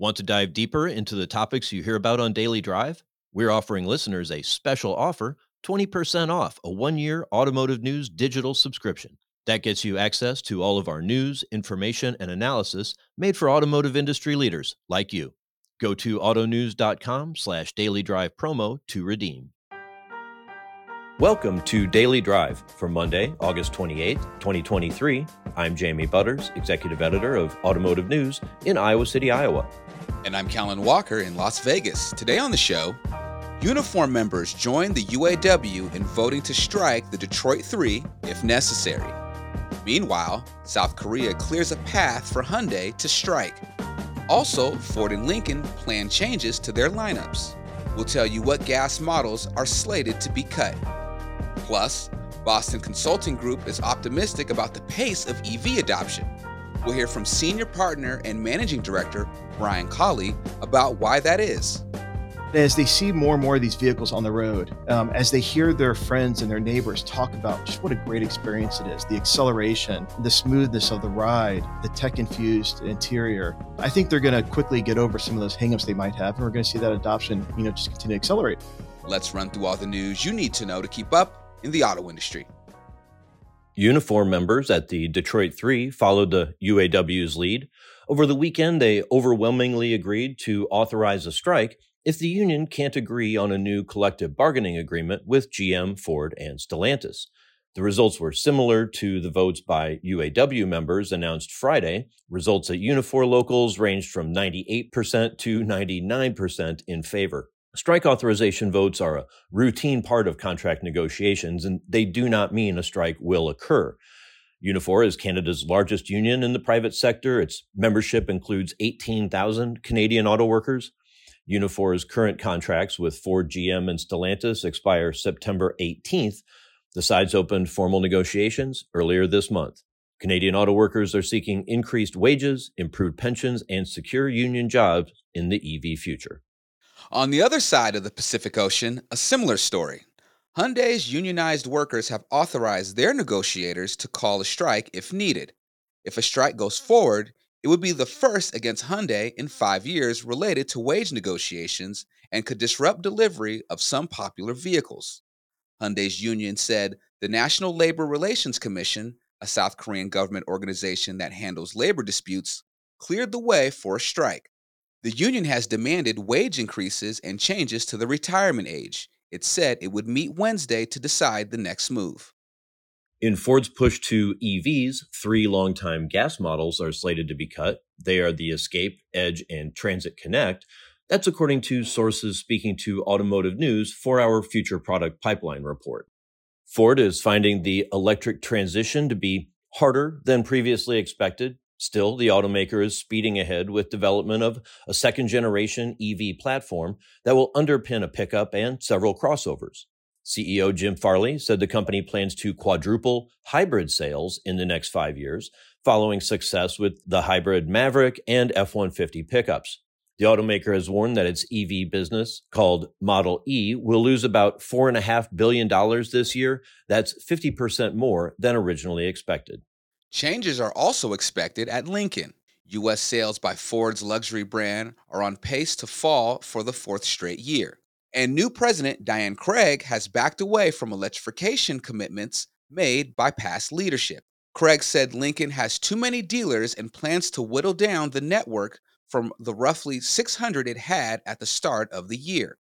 Want to dive deeper into the topics you hear about on Daily Drive? We're offering listeners a special offer 20% off a one year Automotive News digital subscription. That gets you access to all of our news, information, and analysis made for automotive industry leaders like you. Go to autonews.com slash daily drive promo to redeem. Welcome to Daily Drive for Monday, August 28th, 2023. I'm Jamie Butters, Executive Editor of Automotive News in Iowa City, Iowa. And I'm Kellen Walker in Las Vegas. Today on the show, Unifor members join the UAW in voting to strike the Detroit Three if necessary. Meanwhile, South Korea clears a path for Hyundai to strike. Also, Ford and Lincoln plan changes to their lineups. We'll tell you what gas models are slated to be cut. Plus, Boston Consulting Group is optimistic about the pace of EV adoption. We'll hear from Senior Partner and Managing Director Brian Collie about why that is. As they see more and more of these vehicles on the road, um, as they hear their friends and their neighbors talk about just what a great experience it is, the acceleration, the smoothness of the ride, the tech infused interior, I think they're going to quickly get over some of those hangups they might have, and we're going to see that adoption, you know, just continue to accelerate. Let's run through all the news you need to know to keep up in the auto industry. Unifor members at the Detroit Three followed the UAW's lead. Over the weekend, they overwhelmingly agreed to authorize a strike if the union can't agree on a new collective bargaining agreement with GM, Ford, and Stellantis. The results were similar to the votes by UAW members announced Friday. Results at Unifor locals ranged from 98% to 99% in favor. Strike authorization votes are a routine part of contract negotiations, and they do not mean a strike will occur. Unifor is Canada's largest union in the private sector. Its membership includes 18,000 Canadian auto workers. Unifor's current contracts with Ford, GM, and Stellantis expire September 18th. The sides opened formal negotiations earlier this month. Canadian auto workers are seeking increased wages, improved pensions, and secure union jobs in the EV future. On the other side of the Pacific Ocean, a similar story. Hyundai's unionized workers have authorized their negotiators to call a strike if needed. If a strike goes forward, it would be the first against Hyundai in five years related to wage negotiations and could disrupt delivery of some popular vehicles. Hyundai's union said the National Labor Relations Commission, a South Korean government organization that handles labor disputes, cleared the way for a strike. The union has demanded wage increases and changes to the retirement age. It said it would meet Wednesday to decide the next move. In Ford's push to EVs, three longtime gas models are slated to be cut. They are the Escape, Edge, and Transit Connect. That's according to sources speaking to Automotive News for our Future Product Pipeline report. Ford is finding the electric transition to be harder than previously expected Still, the automaker is speeding ahead with development of a second generation EV platform that will underpin a pickup and several crossovers. CEO Jim Farley said the company plans to quadruple hybrid sales in the next five years, following success with the hybrid Maverick and F 150 pickups. The automaker has warned that its EV business, called Model E, will lose about $4.5 billion this year. That's 50% more than originally expected. Changes are also expected at Lincoln. U.S. sales by Ford's luxury brand are on pace to fall for the fourth straight year. And new president Diane Craig has backed away from electrification commitments made by past leadership. Craig said Lincoln has too many dealers and plans to whittle down the network from the roughly 600 it had at the start of the year.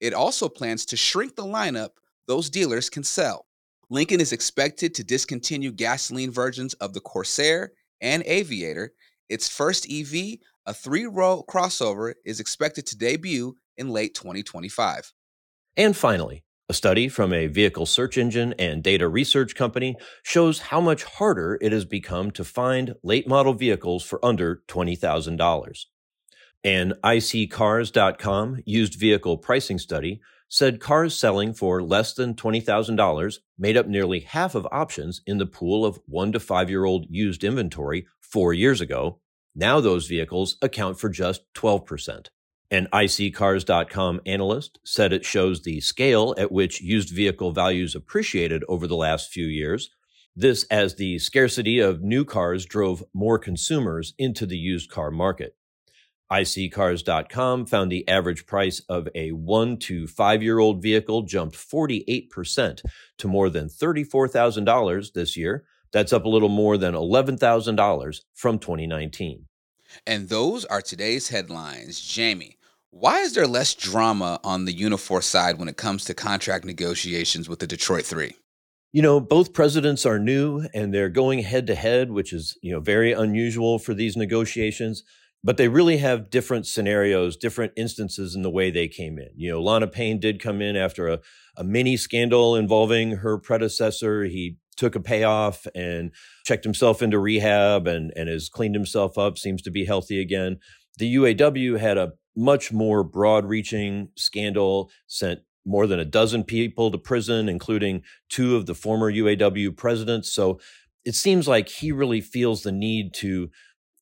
It also plans to shrink the lineup those dealers can sell. Lincoln is expected to discontinue gasoline versions of the Corsair and Aviator. Its first EV, a three row crossover, is expected to debut in late 2025. And finally, a study from a vehicle search engine and data research company shows how much harder it has become to find late model vehicles for under $20,000. An iSeeCars.com used vehicle pricing study said cars selling for less than $20,000 made up nearly half of options in the pool of one to five year old used inventory four years ago. Now those vehicles account for just 12%. An iSeeCars.com analyst said it shows the scale at which used vehicle values appreciated over the last few years. This as the scarcity of new cars drove more consumers into the used car market. iSeeCars.com found the average price of a one to five year old vehicle jumped 48% to more than $34,000 this year. That's up a little more than $11,000 from 2019. And those are today's headlines. Jamie, why is there less drama on the Unifor side when it comes to contract negotiations with the Detroit Three? You know, both presidents are new and they're going head to head, which is, you know, very unusual for these negotiations but they really have different scenarios, different instances in the way they came in. You know, Lana Payne did come in after a, a mini scandal involving her predecessor. He took a payoff and checked himself into rehab and, and has cleaned himself up, seems to be healthy again. The UAW had a much more broad reaching scandal, sent more than a dozen people to prison, including two of the former UAW presidents. So it seems like he really feels the need to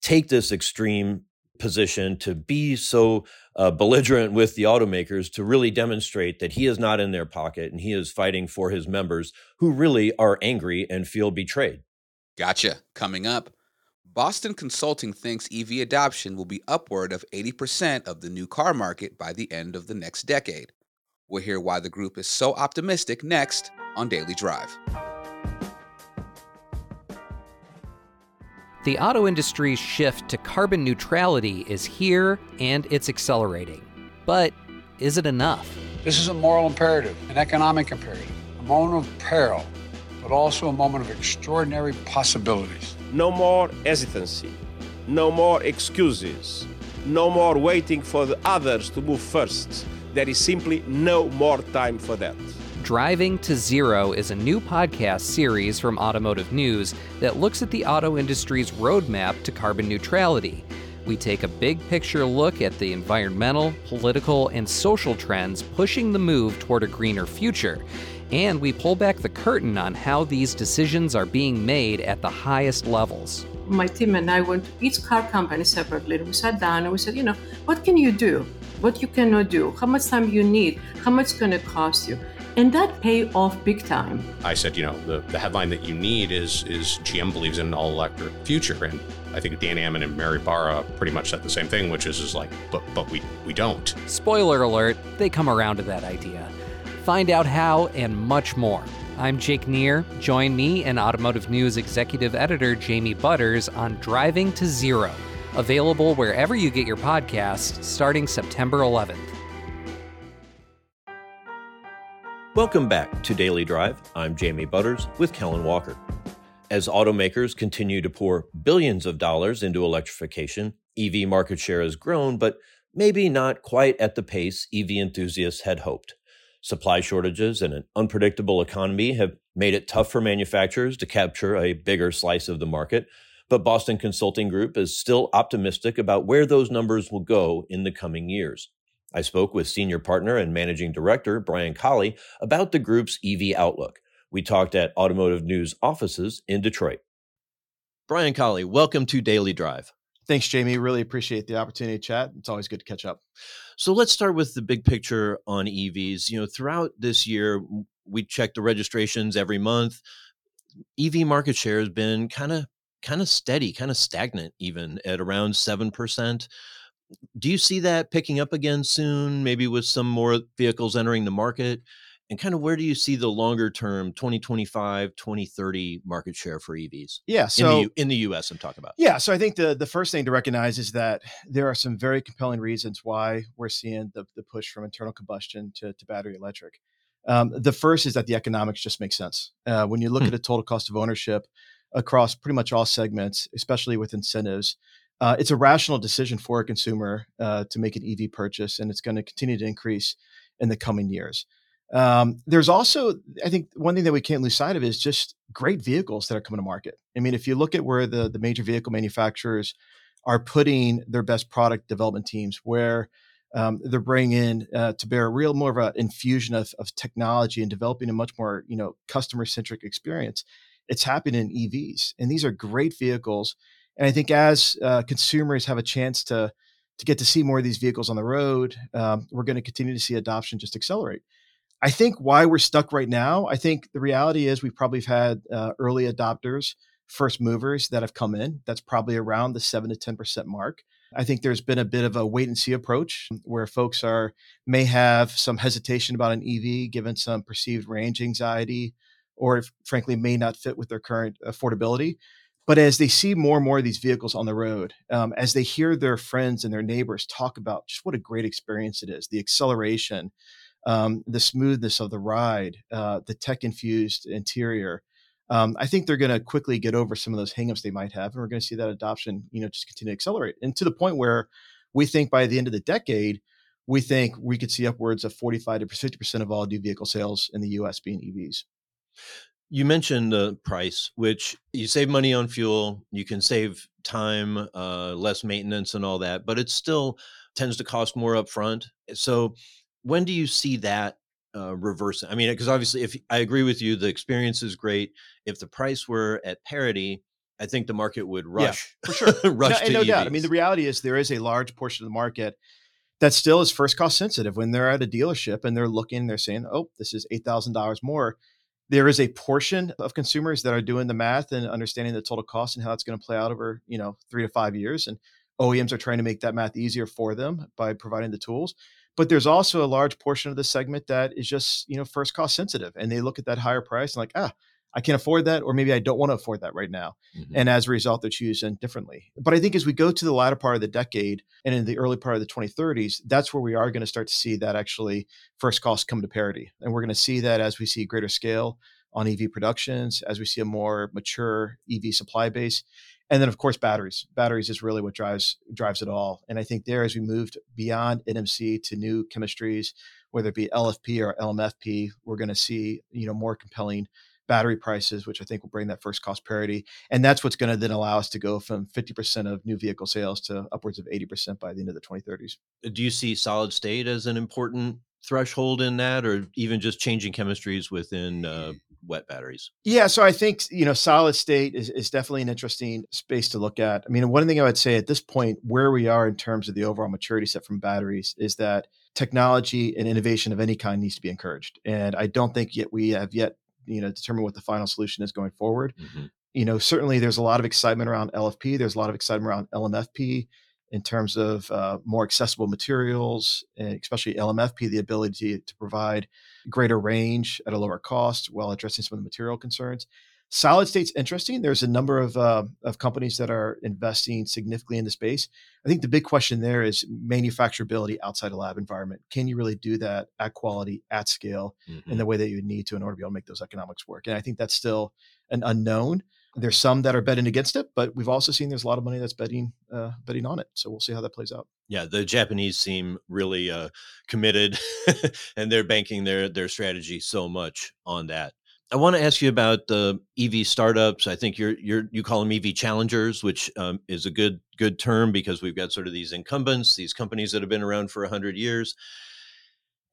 take this extreme position to be so uh, belligerent with the automakers to really demonstrate that he is not in their pocket and he is fighting for his members who really are angry and feel betrayed. Gotcha. Coming up, Boston Consulting thinks EV adoption will be upward of 80% of the new car market by the end of the next decade. We'll hear why the group is so optimistic next on Daily Drive. The auto industry's shift to carbon neutrality is here and it's accelerating. But is it enough? This is a moral imperative, an economic imperative, a moment of peril, but also a moment of extraordinary possibilities. No more hesitancy, no more excuses, no more waiting for the others to move first. There is simply no more time for that. Driving to Zero is a new podcast series from Automotive News that looks at the auto industry's roadmap to carbon neutrality. We take a big picture look at the environmental, political, and social trends pushing the move toward a greener future. And we pull back the curtain on how these decisions are being made at the highest levels. My team and I went to each car company separately. We sat down and we said, you know, what can you do? What you cannot do? How much time you need? How much it's going to cost you? And that pay off big time. I said, you know, the, the headline that you need is is GM believes in an all electric future, and I think Dan Ammann and Mary Barra pretty much said the same thing, which is is like, but but we we don't. Spoiler alert: they come around to that idea. Find out how and much more. I'm Jake Neer. Join me and Automotive News executive editor Jamie Butters on Driving to Zero, available wherever you get your podcasts starting September 11th. Welcome back to Daily Drive. I'm Jamie Butters with Kellen Walker. As automakers continue to pour billions of dollars into electrification, EV market share has grown, but maybe not quite at the pace EV enthusiasts had hoped. Supply shortages and an unpredictable economy have made it tough for manufacturers to capture a bigger slice of the market, but Boston Consulting Group is still optimistic about where those numbers will go in the coming years. I spoke with senior partner and managing director Brian Collie about the group's EV outlook. We talked at Automotive News offices in Detroit. Brian Collie, welcome to Daily Drive. Thanks, Jamie. Really appreciate the opportunity to chat. It's always good to catch up. So let's start with the big picture on EVs. You know, throughout this year, we check the registrations every month. EV market share has been kind of kind of steady, kind of stagnant, even at around seven percent do you see that picking up again soon, maybe with some more vehicles entering the market? And kind of where do you see the longer term 2025, 2030 market share for EVs? Yeah, so in the, in the US, I'm talking about. Yeah, so I think the, the first thing to recognize is that there are some very compelling reasons why we're seeing the, the push from internal combustion to, to battery electric. Um, the first is that the economics just make sense. Uh, when you look hmm. at a total cost of ownership across pretty much all segments, especially with incentives, uh, it's a rational decision for a consumer uh, to make an EV purchase, and it's going to continue to increase in the coming years. Um, there's also, I think, one thing that we can't lose sight of is just great vehicles that are coming to market. I mean, if you look at where the the major vehicle manufacturers are putting their best product development teams, where um, they're bringing in uh, to bear a real more of an infusion of, of technology and developing a much more you know customer centric experience. It's happening in EVs, and these are great vehicles and I think as uh, consumers have a chance to to get to see more of these vehicles on the road, um, we're going to continue to see adoption just accelerate. I think why we're stuck right now. I think the reality is we probably have had uh, early adopters, first movers that have come in. That's probably around the seven to ten percent mark. I think there's been a bit of a wait and see approach where folks are may have some hesitation about an EV given some perceived range anxiety or frankly may not fit with their current affordability. But as they see more and more of these vehicles on the road, um, as they hear their friends and their neighbors talk about just what a great experience it is, the acceleration, um, the smoothness of the ride, uh, the tech infused interior, um, I think they're going to quickly get over some of those hangups they might have, and we're going to see that adoption, you know, just continue to accelerate, and to the point where we think by the end of the decade, we think we could see upwards of 45 to 50 percent of all new vehicle sales in the U.S. being EVs. You mentioned the price, which you save money on fuel, you can save time, uh, less maintenance, and all that, but it still tends to cost more upfront. So, when do you see that uh, reverse I mean, because obviously, if I agree with you, the experience is great. If the price were at parity, I think the market would rush yeah, for sure. rush no, to no EVs. doubt. I mean, the reality is there is a large portion of the market that still is first cost sensitive. When they're at a dealership and they're looking, they're saying, "Oh, this is eight thousand dollars more." There is a portion of consumers that are doing the math and understanding the total cost and how it's going to play out over you know three to five years, and OEMs are trying to make that math easier for them by providing the tools. But there's also a large portion of the segment that is just you know first cost sensitive and they look at that higher price and like ah i can't afford that or maybe i don't want to afford that right now mm-hmm. and as a result they're choosing differently but i think as we go to the latter part of the decade and in the early part of the 2030s that's where we are going to start to see that actually first cost come to parity and we're going to see that as we see greater scale on ev productions as we see a more mature ev supply base and then of course batteries batteries is really what drives drives it all and i think there as we moved beyond nmc to new chemistries whether it be lfp or lmfp we're going to see you know more compelling battery prices which i think will bring that first cost parity and that's what's going to then allow us to go from 50% of new vehicle sales to upwards of 80% by the end of the 2030s do you see solid state as an important threshold in that or even just changing chemistries within uh, wet batteries? Yeah so i think you know solid state is, is definitely an interesting space to look at. I mean one thing i would say at this point where we are in terms of the overall maturity set from batteries is that technology and innovation of any kind needs to be encouraged and i don't think yet we have yet you know determine what the final solution is going forward mm-hmm. you know certainly there's a lot of excitement around lfp there's a lot of excitement around lmfp in terms of uh, more accessible materials, especially LMFP, the ability to provide greater range at a lower cost while addressing some of the material concerns. Solid state's interesting. There's a number of uh, of companies that are investing significantly in the space. I think the big question there is manufacturability outside a lab environment. Can you really do that at quality, at scale, mm-hmm. in the way that you would need to in order to be able to make those economics work? And I think that's still an unknown. There's some that are betting against it, but we've also seen there's a lot of money that's betting uh, betting on it. So we'll see how that plays out. Yeah, the Japanese seem really uh, committed, and they're banking their their strategy so much on that. I want to ask you about the EV startups. I think you're you're you call them EV challengers, which um, is a good good term because we've got sort of these incumbents, these companies that have been around for hundred years.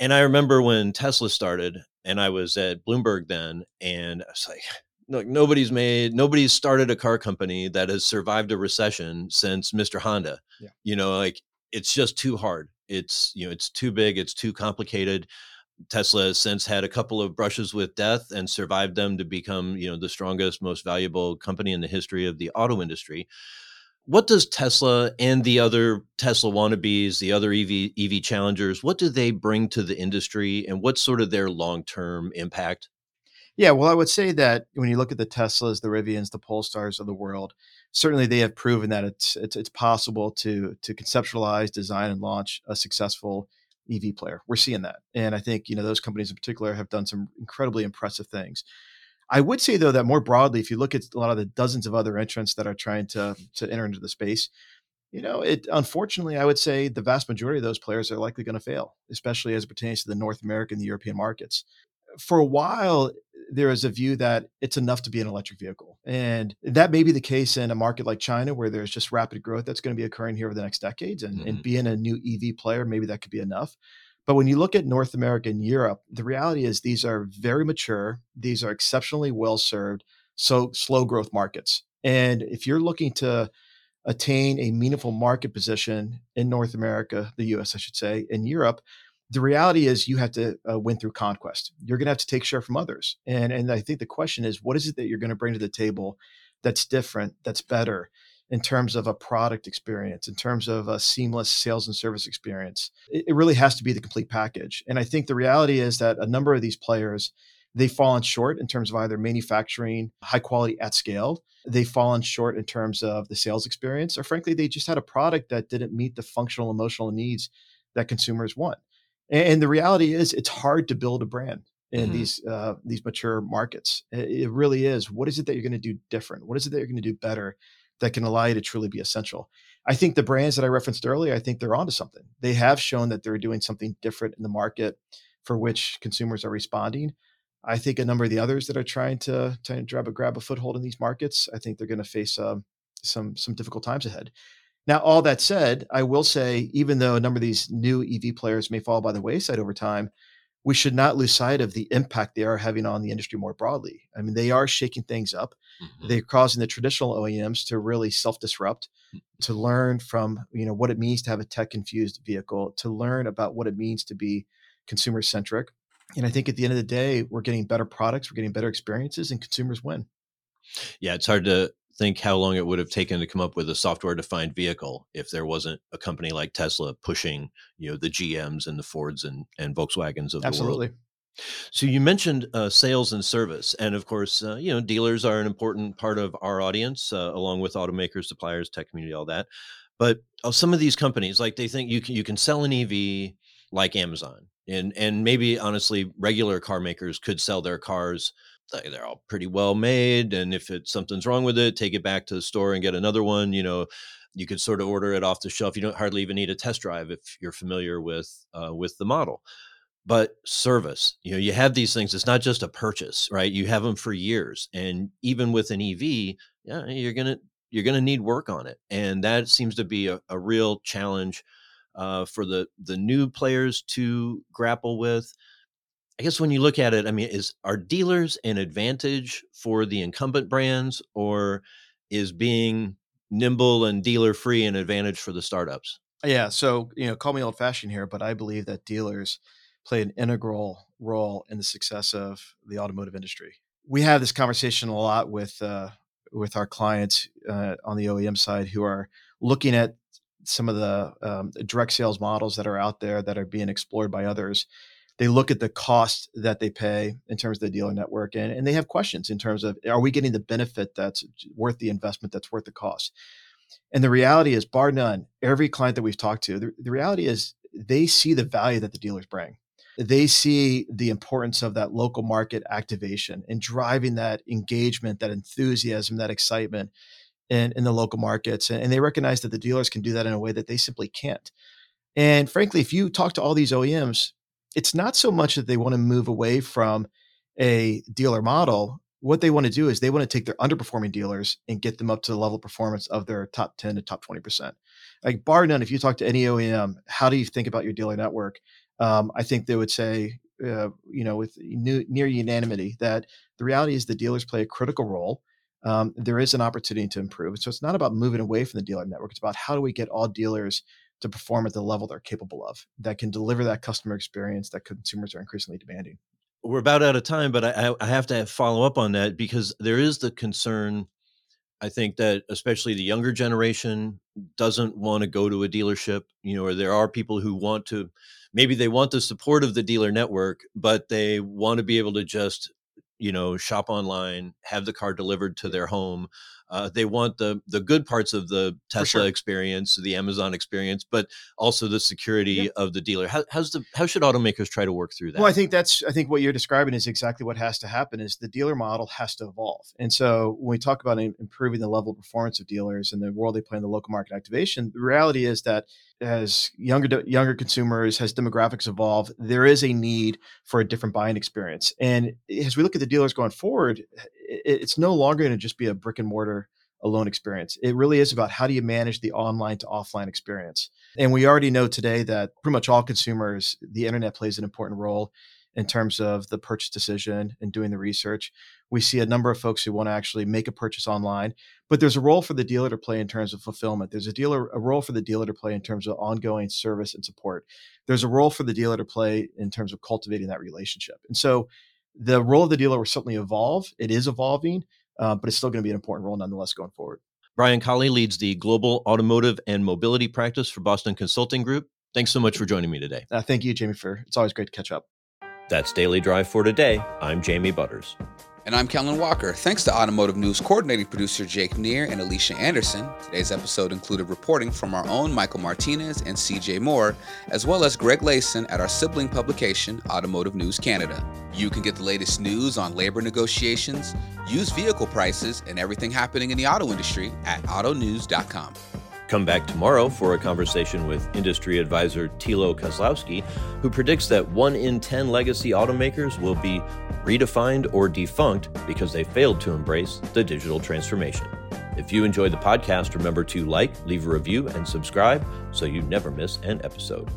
And I remember when Tesla started, and I was at Bloomberg then, and I was like, like nobody's made nobody's started a car company that has survived a recession since Mr. Honda. Yeah. You know, like it's just too hard. It's you know, it's too big, it's too complicated. Tesla has since had a couple of brushes with death and survived them to become, you know, the strongest, most valuable company in the history of the auto industry. What does Tesla and the other Tesla wannabes, the other EV EV challengers, what do they bring to the industry and what's sort of their long-term impact? Yeah, well, I would say that when you look at the Teslas, the Rivians, the Polestars of the world, certainly they have proven that it's it's, it's possible to to conceptualize, design, and launch a successful EV player. We're seeing that, and I think you know those companies in particular have done some incredibly impressive things. I would say though that more broadly, if you look at a lot of the dozens of other entrants that are trying to to enter into the space, you know, it unfortunately, I would say the vast majority of those players are likely going to fail, especially as it pertains to the North American, and the European markets. For a while, there is a view that it's enough to be an electric vehicle. And that may be the case in a market like China, where there's just rapid growth that's going to be occurring here over the next decades. And, mm-hmm. and being a new EV player, maybe that could be enough. But when you look at North America and Europe, the reality is these are very mature, these are exceptionally well served, so slow growth markets. And if you're looking to attain a meaningful market position in North America, the US, I should say, in Europe, the reality is you have to uh, win through conquest. You're going to have to take share from others. And, and I think the question is, what is it that you're going to bring to the table that's different, that's better? in terms of a product experience, in terms of a seamless sales and service experience. It, it really has to be the complete package. And I think the reality is that a number of these players, they've fallen short in terms of either manufacturing high quality at scale, they've fallen short in terms of the sales experience, or frankly, they just had a product that didn't meet the functional emotional needs that consumers want. And the reality is, it's hard to build a brand in mm-hmm. these uh, these mature markets. It really is. What is it that you're going to do different? What is it that you're going to do better that can allow you to truly be essential? I think the brands that I referenced earlier, I think they're onto something. They have shown that they're doing something different in the market for which consumers are responding. I think a number of the others that are trying to, to grab a grab a foothold in these markets, I think they're going to face um, some some difficult times ahead. Now, all that said, I will say, even though a number of these new EV players may fall by the wayside over time, we should not lose sight of the impact they are having on the industry more broadly. I mean, they are shaking things up. Mm-hmm. They're causing the traditional OEMs to really self-disrupt, mm-hmm. to learn from you know what it means to have a tech-infused vehicle, to learn about what it means to be consumer-centric. And I think at the end of the day, we're getting better products, we're getting better experiences, and consumers win. Yeah, it's hard to think how long it would have taken to come up with a software defined vehicle if there wasn't a company like Tesla pushing, you know, the GMs and the Fords and, and Volkswagens of Absolutely. the world. So you mentioned uh, sales and service, and of course, uh, you know, dealers are an important part of our audience, uh, along with automakers, suppliers, tech community, all that. But uh, some of these companies, like they think you can you can sell an EV like Amazon, and and maybe honestly, regular car makers could sell their cars they're all pretty well made and if it's something's wrong with it take it back to the store and get another one you know you could sort of order it off the shelf. You don't hardly even need a test drive if you're familiar with uh, with the model. But service you know you have these things it's not just a purchase right? You have them for years and even with an ev yeah you're gonna you're gonna need work on it and that seems to be a, a real challenge uh, for the the new players to grapple with I guess when you look at it, I mean, is are dealers an advantage for the incumbent brands, or is being nimble and dealer free an advantage for the startups? Yeah. So you know, call me old fashioned here, but I believe that dealers play an integral role in the success of the automotive industry. We have this conversation a lot with uh, with our clients uh, on the OEM side who are looking at some of the um, direct sales models that are out there that are being explored by others they look at the cost that they pay in terms of the dealer network and, and they have questions in terms of are we getting the benefit that's worth the investment that's worth the cost? And the reality is bar none every client that we've talked to the, the reality is they see the value that the dealers bring. They see the importance of that local market activation and driving that engagement that enthusiasm that excitement in, in the local markets and, and they recognize that the dealers can do that in a way that they simply can't. And frankly if you talk to all these oems it's not so much that they want to move away from a dealer model. What they want to do is they want to take their underperforming dealers and get them up to the level of performance of their top 10 to top 20%. Like, bar none, if you talk to any OEM, how do you think about your dealer network? Um, I think they would say, uh, you know, with new, near unanimity, that the reality is the dealers play a critical role. Um, there is an opportunity to improve. So it's not about moving away from the dealer network. It's about how do we get all dealers to perform at the level they're capable of that can deliver that customer experience that consumers are increasingly demanding. We're about out of time but i, I have to follow up on that because there is the concern i think that especially the younger generation doesn't want to go to a dealership you know or there are people who want to maybe they want the support of the dealer network but they want to be able to just you know shop online have the car delivered to their home uh, they want the the good parts of the Tesla sure. experience, the Amazon experience, but also the security yeah. of the dealer. How, how's the how should automakers try to work through that? Well, I think that's I think what you're describing is exactly what has to happen. Is the dealer model has to evolve, and so when we talk about improving the level of performance of dealers and the role they play in the local market activation, the reality is that as younger younger consumers, as demographics evolve, there is a need for a different buying experience. And as we look at the dealers going forward, it's no longer going to just be a brick and mortar alone experience. It really is about how do you manage the online to offline experience. And we already know today that pretty much all consumers, the internet plays an important role in terms of the purchase decision and doing the research. We see a number of folks who want to actually make a purchase online, but there's a role for the dealer to play in terms of fulfillment. There's a dealer a role for the dealer to play in terms of ongoing service and support. There's a role for the dealer to play in terms of cultivating that relationship. And so the role of the dealer will certainly evolve. It is evolving, uh, but it's still going to be an important role nonetheless going forward. Brian Collie leads the global automotive and mobility practice for Boston Consulting Group. Thanks so much for joining me today. Uh, thank you, Jamie, for it's always great to catch up. That's Daily Drive for today. I'm Jamie Butters. And I'm Kellen Walker. Thanks to Automotive News coordinating producer Jake Neer and Alicia Anderson. Today's episode included reporting from our own Michael Martinez and CJ Moore, as well as Greg Layson at our sibling publication, Automotive News Canada. You can get the latest news on labor negotiations, used vehicle prices, and everything happening in the auto industry at autonews.com. Come back tomorrow for a conversation with industry advisor Thilo Koslowski, who predicts that one in 10 legacy automakers will be redefined or defunct because they failed to embrace the digital transformation. If you enjoyed the podcast, remember to like, leave a review, and subscribe so you never miss an episode.